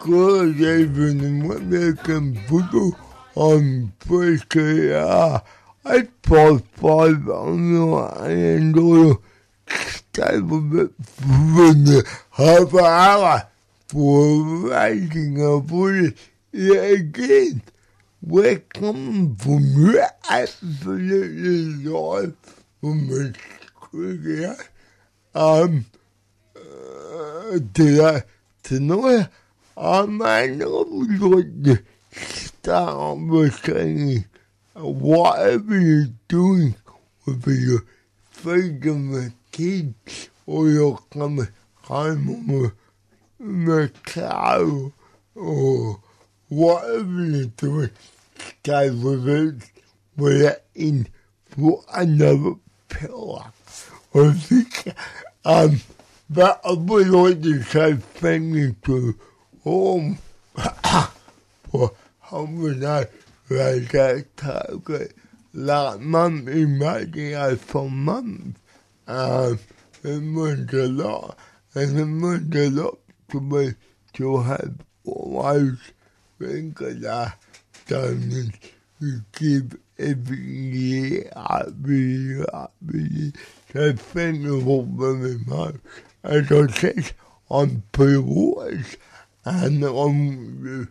good even when they can put on PKR. I bought five on the and all stable for the half an hour for writing a bullet again. We're coming from absolutely live from career. Um, uh, tonight, I might not to start with saying whatever you're doing with your freedom of kids or you're coming home with the cow or whatever you're doing, stay with it, it in for another pillar. I think, um, but I would like to say thank to all for helping us raise that target last month in making us for months. Um, it meant a lot, and it meant a lot to me to have all those things that I've done and to give every year, every every year. So thank you all very much. As I said, I'm pre-watched and I'm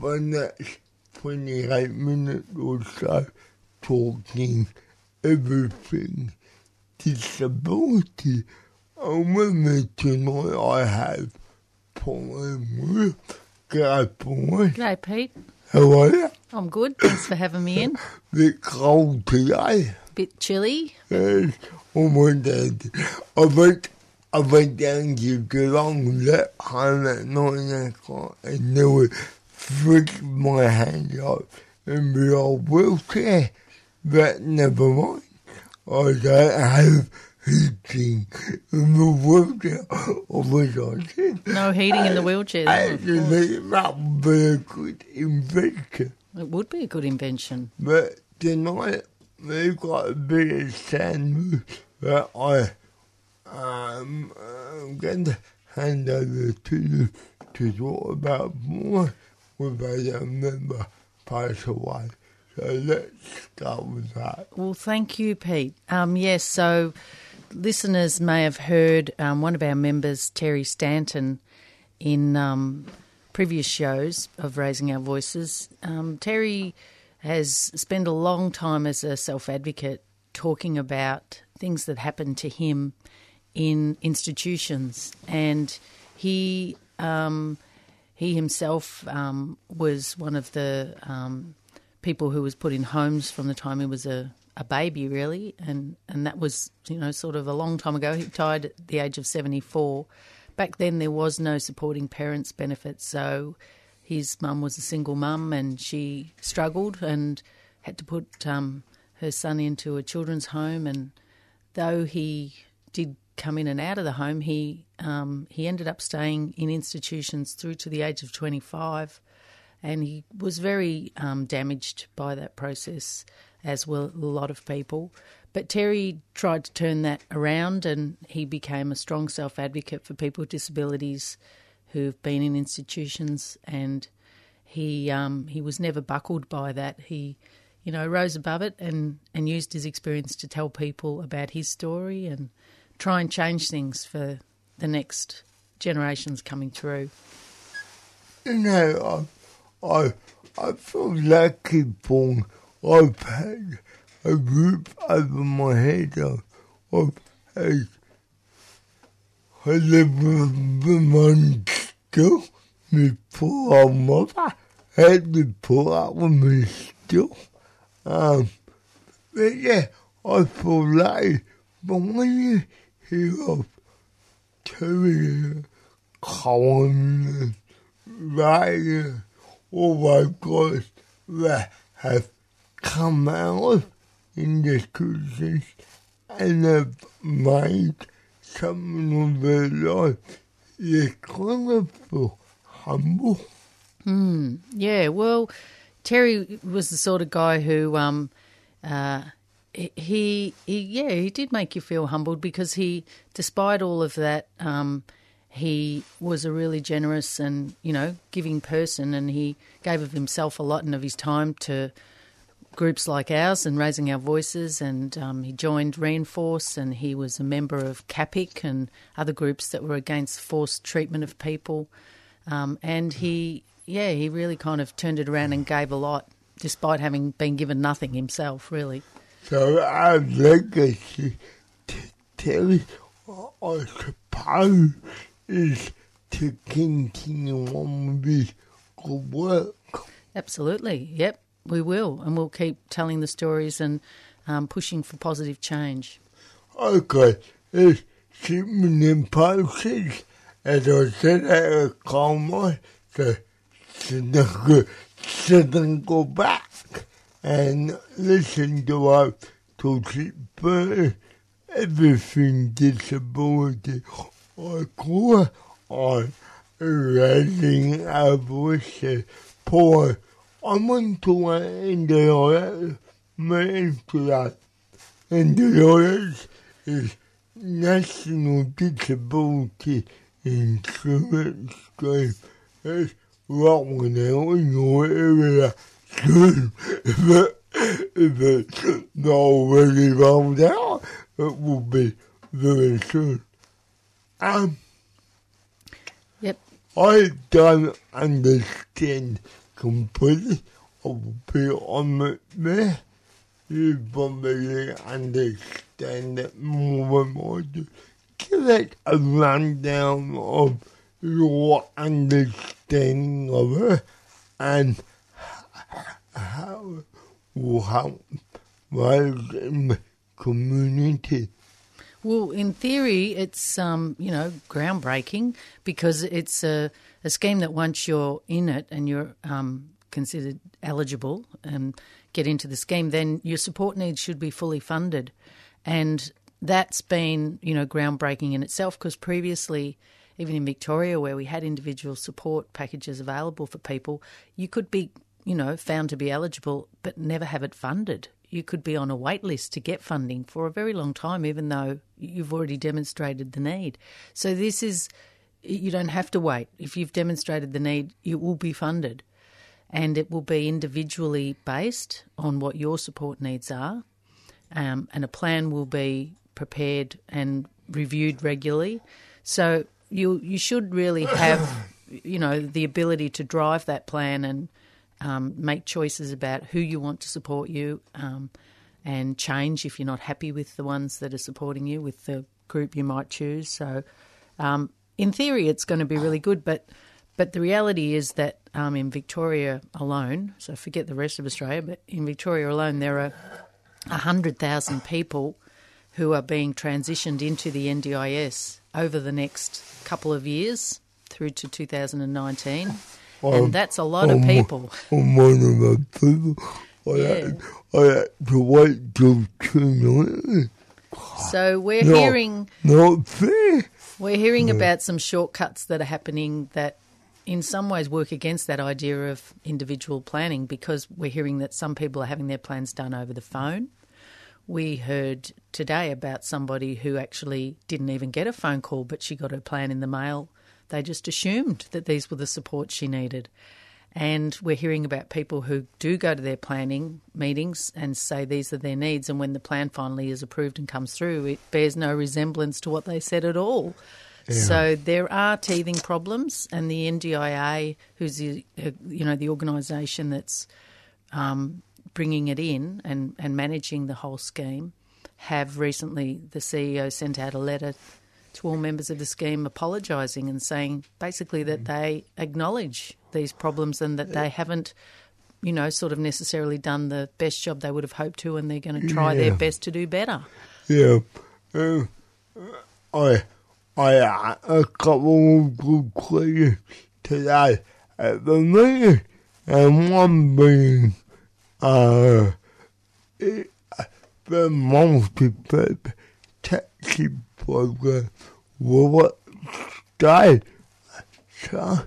the next 28 minutes or so talking everything disability. And with me tonight I have Pauline Wood. G'day Pauline. G'day, Pete. How are you? I'm good. Thanks for having me in. Bit cold today. Bit chilly. Yes. Went down, I went, I went down to Geelong, left home at nine o'clock, and they were freaking my hand up in the old wheelchair. But never mind. I don't have heating in the wheelchair. Or was I said, No heating in the wheelchair. of actually, that would be a good invention. It would be a good invention. But tonight we've got a bit of sandwich that I um I'm going to hand over to you to talk about more with a member pass away. So let's start with that. Well, thank you, Pete. Um, yes, so listeners may have heard um, one of our members, Terry Stanton, in um, previous shows of Raising Our Voices. Um, Terry has spent a long time as a self advocate talking about things that happened to him in institutions, and he um, he himself um, was one of the um, people who was put in homes from the time he was a, a baby, really, and and that was you know sort of a long time ago. He died at the age of seventy four. Back then, there was no supporting parents benefit, so his mum was a single mum, and she struggled and had to put um, her son into a children's home. And though he did come in and out of the home, he um, he ended up staying in institutions through to the age of twenty five and he was very um, damaged by that process, as were a lot of people. But Terry tried to turn that around, and he became a strong self advocate for people with disabilities who've been in institutions, and he um, he was never buckled by that. He you know rose above it and and used his experience to tell people about his story and try and change things for the next generations coming through. You know, I, I, I feel lucky for I've had a roof over my head. I've, I've had, I live with my still. My poor mother had to pull up with me still. Um, but yeah, I feel lucky. But when you of Terry Collins, Ryan, oh my gosh, that have come out in the Christians and have made something of their life. Kind humble. Yeah, well, Terry was the sort of guy who, um, uh, he, he, yeah, he did make you feel humbled because he, despite all of that, um, he was a really generous and you know giving person, and he gave of himself a lot and of his time to groups like ours and raising our voices. And um, he joined Reinforce, and he was a member of CAPIC and other groups that were against forced treatment of people. Um, and he, yeah, he really kind of turned it around and gave a lot, despite having been given nothing himself, really. So our legacy to tell, I suppose, is to continue on with good work. Absolutely. Yep, we will. And we'll keep telling the stories and um, pushing for positive change. Okay, it's in process. As I said at a comment, so shouldn't shouldn't go back and listen to our talking first. Everything disability I call on raising our voices. Poor, I want to end the audience, mean to that. And the audience is National Disability Insurance Scheme. It's rolling out in your area soon. If, it, if it's not already rolled out, it will be very soon. Um, Yep. I don't understand completely. I will be honest there. You probably understand it more than I do. Give it a rundown of your understanding of it and how in the community. Well, in theory, it's um, you know groundbreaking because it's a, a scheme that once you're in it and you're um, considered eligible and get into the scheme, then your support needs should be fully funded, and that's been you know groundbreaking in itself because previously. Even in Victoria, where we had individual support packages available for people, you could be, you know, found to be eligible but never have it funded you could be on a wait list to get funding for a very long time, even though you've already demonstrated the need. So this is, you don't have to wait. If you've demonstrated the need, it will be funded. And it will be individually based on what your support needs are. Um, and a plan will be prepared and reviewed regularly. So you you should really have, you know, the ability to drive that plan and um, make choices about who you want to support you um, and change if you're not happy with the ones that are supporting you with the group you might choose. So, um, in theory, it's going to be really good, but but the reality is that um, in Victoria alone, so forget the rest of Australia, but in Victoria alone, there are hundred thousand people who are being transitioned into the NDIS over the next couple of years through to 2019 Oh, and that's a lot of oh, I'm- people. I'm one of people. I, Yeah. had, I had to wait till two minutes. So we're No. hearing Not fair. we're hearing about some shortcuts that are happening that in some ways work against that idea of individual planning because we're hearing that some people are having their plans done over the phone. We heard today about somebody who actually didn't even get a phone call, but she got her plan in the mail. They just assumed that these were the supports she needed. And we're hearing about people who do go to their planning meetings and say these are their needs, and when the plan finally is approved and comes through, it bears no resemblance to what they said at all. So there are teething problems, and the NDIA, who's the uh, you know the organisation that's um, bringing it in and, and managing the whole scheme, have recently the CEO sent out a letter to all members of the scheme apologising and saying basically that mm. they acknowledge these problems and that they haven't, you know, sort of necessarily done the best job they would have hoped to, and they're going to try their best to do better. Yeah. Uh, I, I had a couple of good questions today at the meeting, and one being, uh, it, the multi-purpose taxi program will stay. So,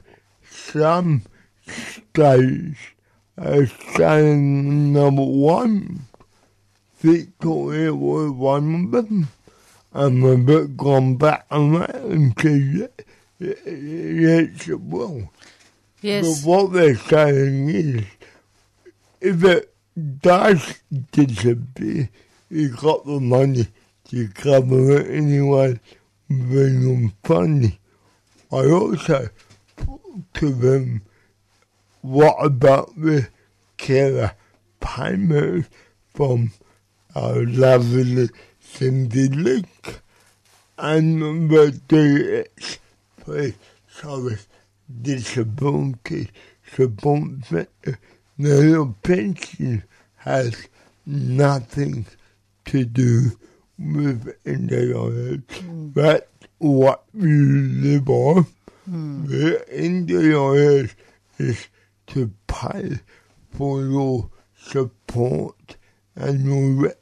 some states are saying number one, Victoria was one of them. I'm a bit gone back on that and yes, it will. Yes. But what they're saying is, if it does disappear, you got the money to cover anyone them funny. I also to them, what about the killer payment from our lovely Centrelink? And the DX, please, sorry, disability support center. The pension has nothing to do with NDIS. Hmm. That's what we live on. The NDIS is to pay for your support and your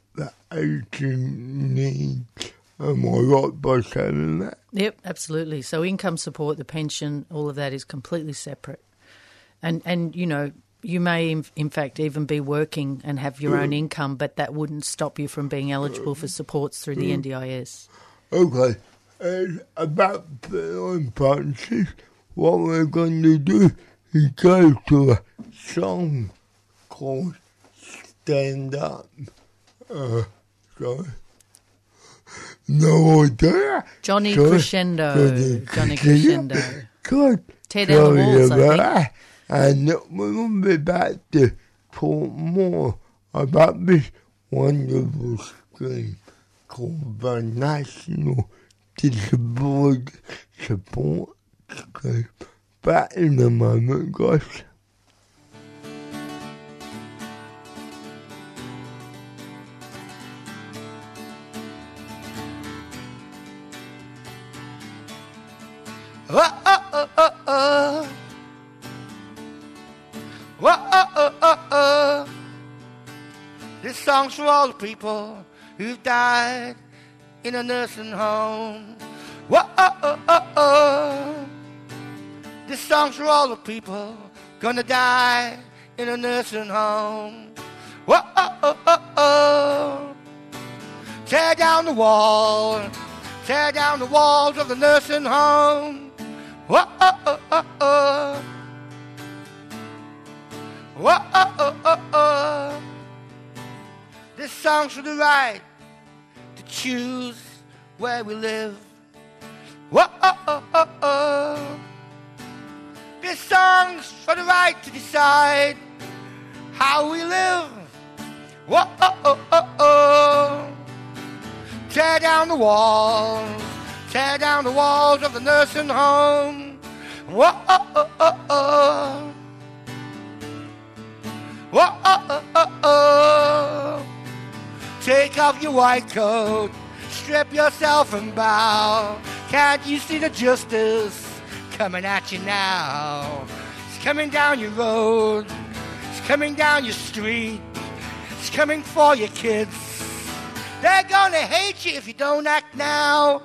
recreation needs. Am I right by saying that? Yep, absolutely. So income support, the pension, all of that is completely separate. And and you know, you may in, in fact even be working and have your own income, but that wouldn't stop you from being eligible for supports through the NDIS. Okay, and about film partnerships, what we're going to do is go to a song called Stand Up. Uh, sorry. No idea. Johnny Sorry. Crescendo. Johnny Johnny Crescendo. God. Tear down the walls, I think. And we'll be back to talk more about this wonderful scheme called the National Disability Support Scheme. Back in a moment, guys. Oh, Oh, oh, oh, oh, oh. This song's for all the people who've died in a nursing home. Oh, oh, oh, oh, oh. This song's for all the people gonna die in a nursing home. Oh, oh, oh, oh, oh. Tear down the wall, tear down the walls of the nursing home. Whoa, oh, oh, oh, oh. Whoa, oh, oh, oh, oh. This song's for the right to choose where we live. Whoa, oh, oh, oh, oh. This song's for the right to decide how we live. Whoa, oh, oh, oh, oh. Tear down the walls, tear down the walls of the nursing home. Whoa, oh, oh, oh, oh. Oh, oh, oh, oh. Take off your white coat, strip yourself and bow. Can't you see the justice coming at you now? It's coming down your road, it's coming down your street, it's coming for your kids. They're gonna hate you if you don't act now.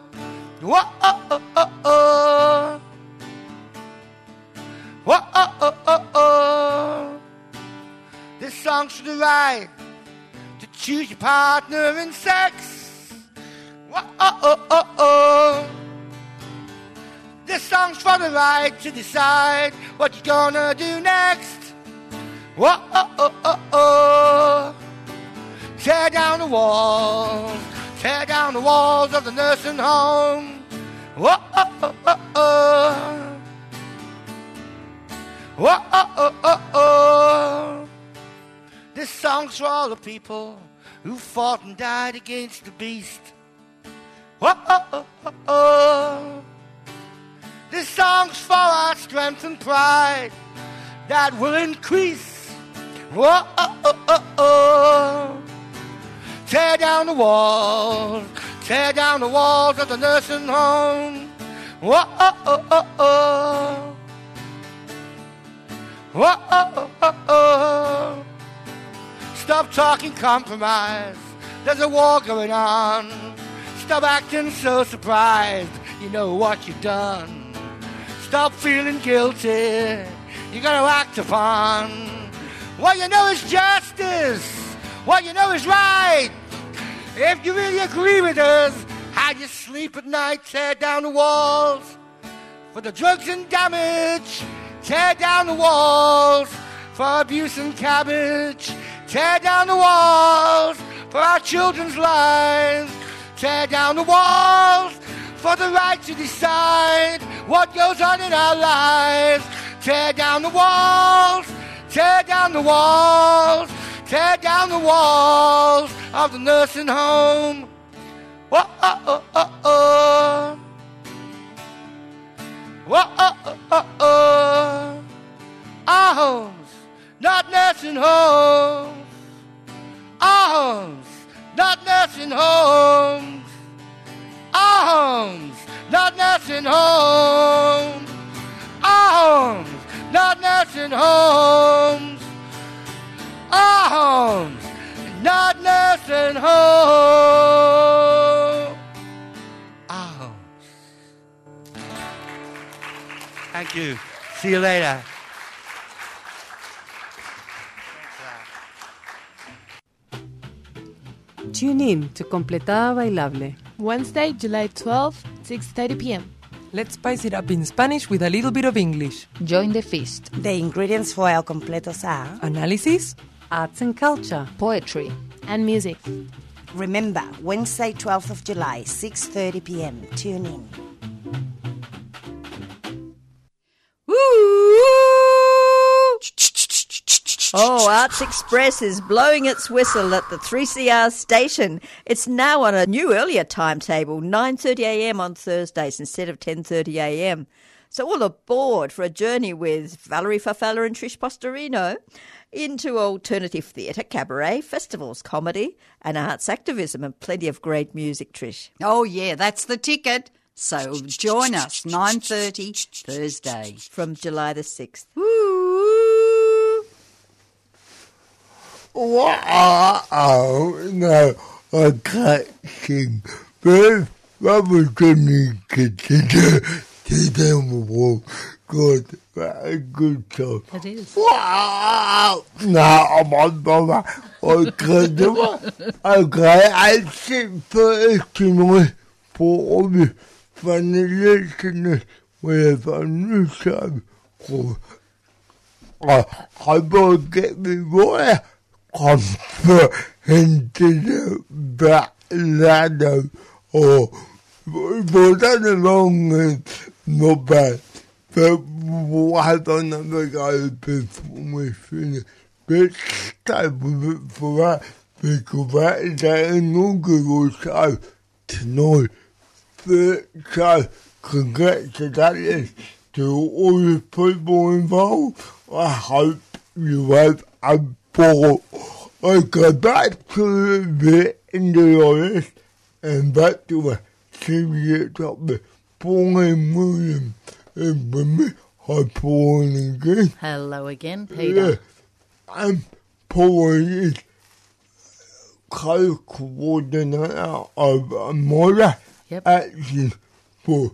Whoa, oh, oh, oh, oh. Whoa, oh, oh, oh, oh. This song's for the right to choose your partner in sex. Whoa, oh, oh, oh, oh. This song's for the right to decide what you're gonna do next. Whoa, oh, oh, oh, oh. Tear down the walls, tear down the walls of the nursing home. Whoa, oh, oh, oh, oh. Whoa, oh, oh, oh, oh. This song's for all the people who fought and died against the beast. Whoa, oh, oh, oh. This song's for our strength and pride that will increase. Whoa. Tear down the walls, tear down the walls of the nursing home. Whoa. Whoa. Stop talking compromise. There's a war going on. Stop acting so surprised. You know what you've done. Stop feeling guilty. You gotta act upon what you know is justice. What you know is right. If you really agree with us, how do you sleep at night, tear down the walls. for the drugs and damage. Tear down the walls for abuse and cabbage. Tear down the walls for our children's lives. Tear down the walls for the right to decide what goes on in our lives. Tear down the walls, tear down the walls, tear down the walls of the nursing home. Whoa, oh, oh, oh, oh. Whoa, oh, oh, oh, oh. Our homes, not nursing homes. Not nursing homes. Our homes, not nursing homes. Our homes. Thank you. See you later. Tune in to Completada Bailable. Wednesday, July 12th, 6:30 p.m. Let's spice it up in Spanish with a little bit of English. Join the feast. The ingredients for El Completos are Analysis, Arts and culture. Poetry. And music. Remember, Wednesday, 12th of July, 6:30 p.m. Tune in. Oh, Arts Express is blowing its whistle at the 3CR station. It's now on a new earlier timetable, 9.30am on Thursdays instead of 10.30am. So all aboard for a journey with Valerie Farfalla and Trish Postorino into alternative theatre, cabaret, festivals, comedy and arts activism and plenty of great music, Trish. Oh yeah, that's the ticket. So join us 9:30 Thursday from July the 6th. Wow, no, I can't sing. But going to consider to them all. Good, very good job. It is. Wow! No, I'm on Okay, okay, I think first tonight for all the funny listeners, we have a new show called uh, I will get me more comfort into the back ladder or for that long is not bad. But why don't I never go before we finish? Let's stay it for that because that is the inaugural show tonight. So congratulations to all the people involved. I hope you have a ball. I go back to the of list and back to a serious topic. Pauline Williams and with me. Hi, Pauline again. Hello again, Peter. Yeah. I'm Pauline is co-coordinator of Amora Yep. Action for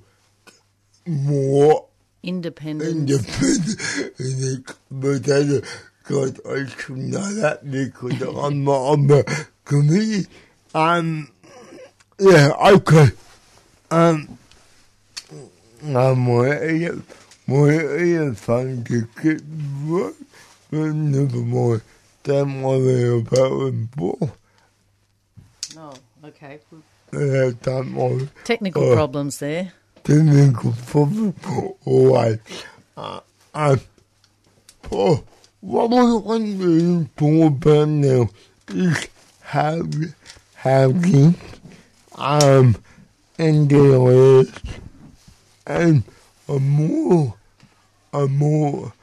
more Independence. independent but I got I should know that because I'm not on the committee. Um yeah, okay. Um I'm more more fun to get work but never mind. Don't worry about it more. Oh, okay. Yeah, don't worry. Technical Uh, problems there. technical problem. Alright. Uh, uh, oh, what I want to talk about now is how, housing, um, and and a more, a more,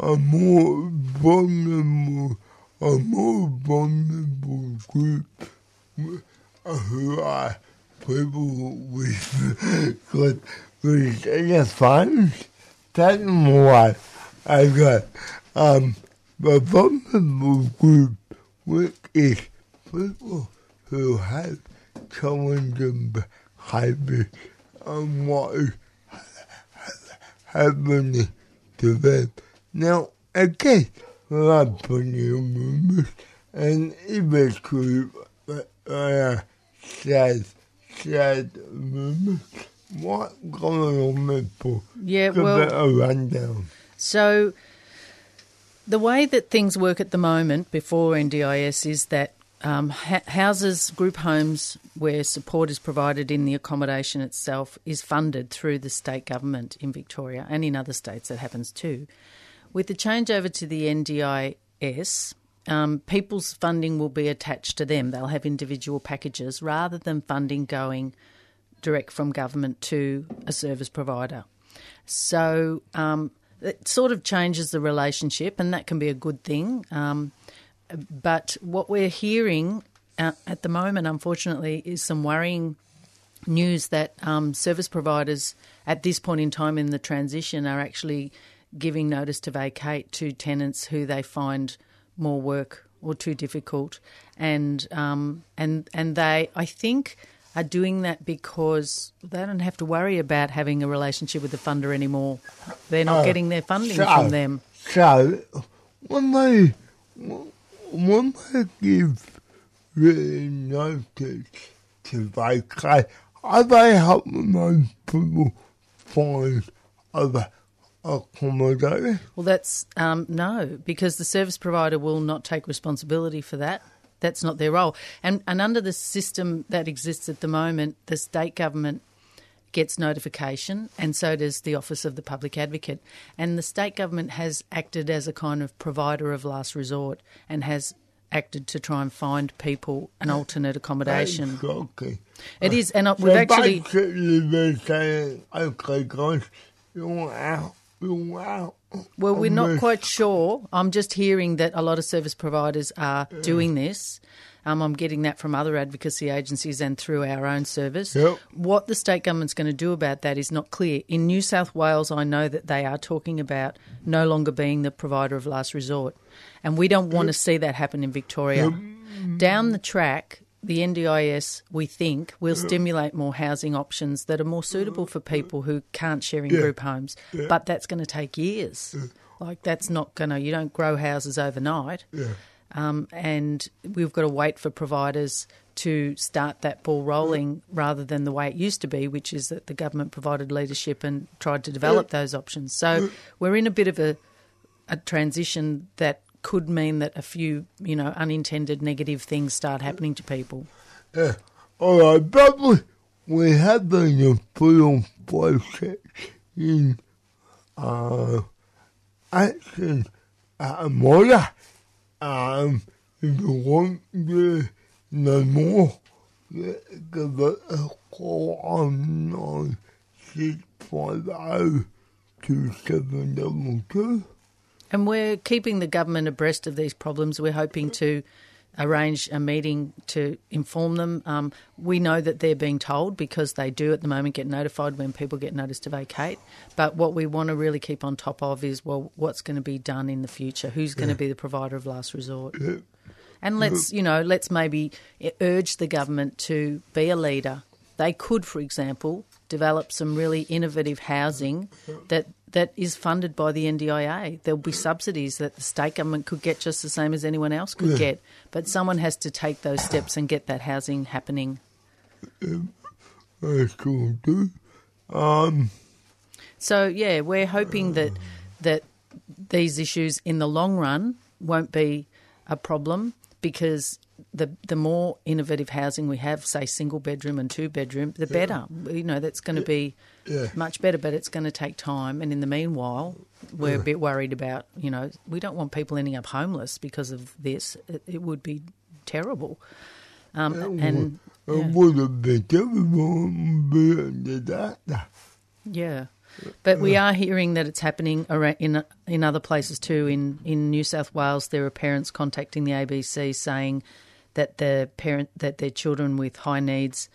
a more vulnerable, a more vulnerable group who are people with with with elephants. That's what I got. Um, the vulnerable group, which is people who have challenging behavior and what is happening to them. Now, again, there are plenty of movements, and eventually, uh, sad, sad movements, what's going on people? Yeah, Give well- a rundown. So, the way that things work at the moment before NDIS is that um, ha- houses, group homes, where support is provided in the accommodation itself, is funded through the state government in Victoria and in other states. That happens too. With the changeover to the NDIS, um, people's funding will be attached to them. They'll have individual packages rather than funding going direct from government to a service provider. So um, it sort of changes the relationship, and that can be a good thing. Um, but what we're hearing uh, at the moment, unfortunately, is some worrying news that um, service providers at this point in time in the transition are actually giving notice to vacate to tenants who they find more work or too difficult, and um, and and they, I think, are doing that because they don't have to worry about having a relationship with the funder anymore. They're not Oh, getting their funding so- from them. So, when they, when they give written notice to vacate, are they helping those people find other accommodation? Well, that's um, no, because the service provider will not take responsibility for that. That's not their role. And and under the system that exists at the moment, the state government gets notification, and so does the Office of the Public Advocate. And the state government has acted as a kind of provider of last resort and has acted to try and find people an alternate accommodation. Okay. It is, and uh, we've actually. basically they're saying, okay guys, you're out, you're out. Well, we're not quite sure. I'm just hearing that a lot of service providers are doing this. Um, I'm getting that from other advocacy agencies and through our own service. Yep. What the state government's going to do about that is not clear. In New South Wales, I know that they are talking about no longer being the provider of last resort. And we don't want to see that happen in Victoria. Down the track, the NDIS, we think, will stimulate more housing options that are more suitable for people who can't share in Yeah. group homes. Yeah. But that's going to take years. Like, that's not going to, you don't grow houses overnight. Yeah. Um, and we've got to wait for providers to start that ball rolling rather than the way it used to be, which is that the government provided leadership and tried to develop those options. So we're in a bit of a, a transition that could mean that a few, you know, unintended negative things start happening to people. Yeah. All right, but we, we have been a full process in uh, action at Mola. Um, if you want to know more, give it a call on 9650 2722. And we're keeping the government abreast of these problems. We're hoping to arrange a meeting to inform them. Um, we know that they're being told because they do at the moment get notified when people get notice to vacate. But what we want to really keep on top of is well, what's going to be done in the future? Who's going to be the provider of last resort? And let's, you know, let's maybe urge the government to be a leader. They could, for example, develop some really innovative housing that that is funded by the NDIA. There'll be subsidies that the state government could get just the same as anyone else could Yeah. get, but someone has to take those steps and get that housing happening. That's cool, too. Um, So yeah, we're hoping that that these issues in the long run won't be a problem because the the more innovative housing we have, say single bedroom and two bedroom, the better. You know, that's going to be Yeah. much better, but it's going to take time. And in the meanwhile, we're a bit worried about. You know, we don't want people ending up homeless because of this. It, it would be terrible. Um, and it yeah. would have been terrible. Yeah, but we are hearing that it's happening in in other places too. In in New South Wales, there are parents contacting the ABC saying that the parent that their children with high needs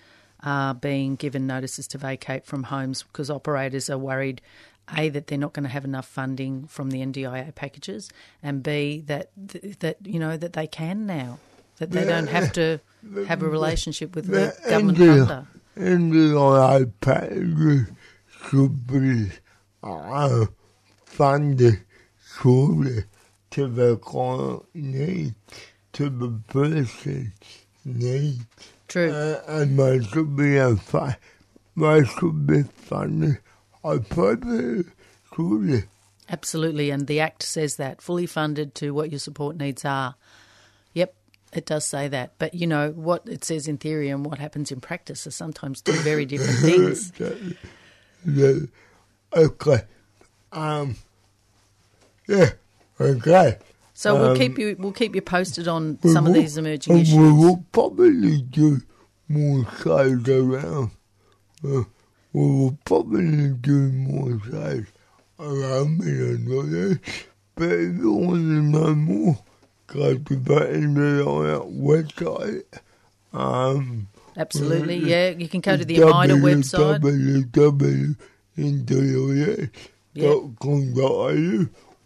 are being given notices to vacate from homes because operators are worried. A that they're not going to have enough funding from the NDIA packages, and B that that you know that they can now that they don't have to have a relationship with the government funder. NDI packages should be uh, funded to the client needs, to the person's needs. True. Uh, and there should be a fa- make a bit funny. I probably could. Absolutely, and the Act says that fully funded to what your support needs are. Yep, it does say that. But you know what it says in theory and what happens in practice are sometimes two very different things. Okay. Um. Yeah. Okay. So we'll Um, keep you we'll keep you posted on some of these emerging issues. We will probably do more shows around. Uh, we will probably do more shows around me and all that. But if you want to know more, go to the internet website. Um, Absolutely, yeah. You can go to the Amida website.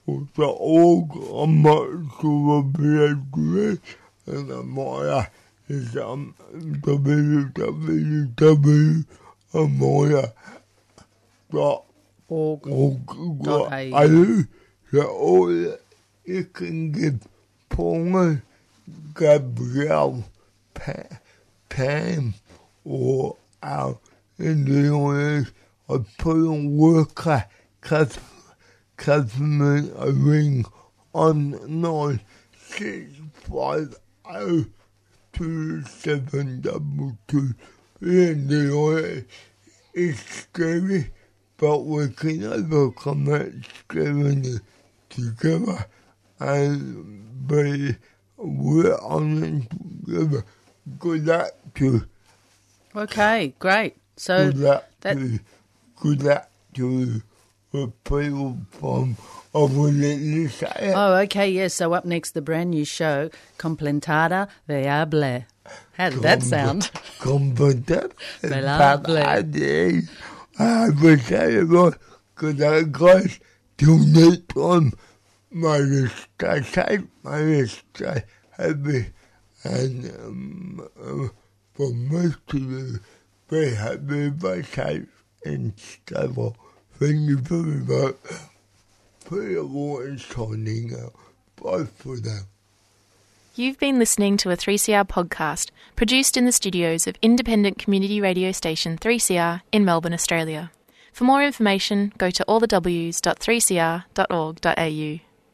Or the org. I'm not sure of the address. And Amida is um, www.amida.org.au. So all you can give Gabrielle, Pa- Pam, or our I put on worker customer a ring on nine six five oh two seven double two. Indians is scary, but we can overcome that scariness together and be we're on it together. Good luck to Okay, great. So good luck that to good luck to the people from the side. Oh, okay, yes. So up next, the brand new show, Complentada Veable. How did that sound? Competent. Veable. I you what, because I got to next time my mistake, my mistake heavy, and um, uh, for most of you, very happy birthday and stuff. Thank you very much shining out. Bye for now. You've been listening to a 3CR podcast produced in the studios of independent community radio station 3CR in Melbourne, Australia. For more information, go to allthews.3cr.org.au.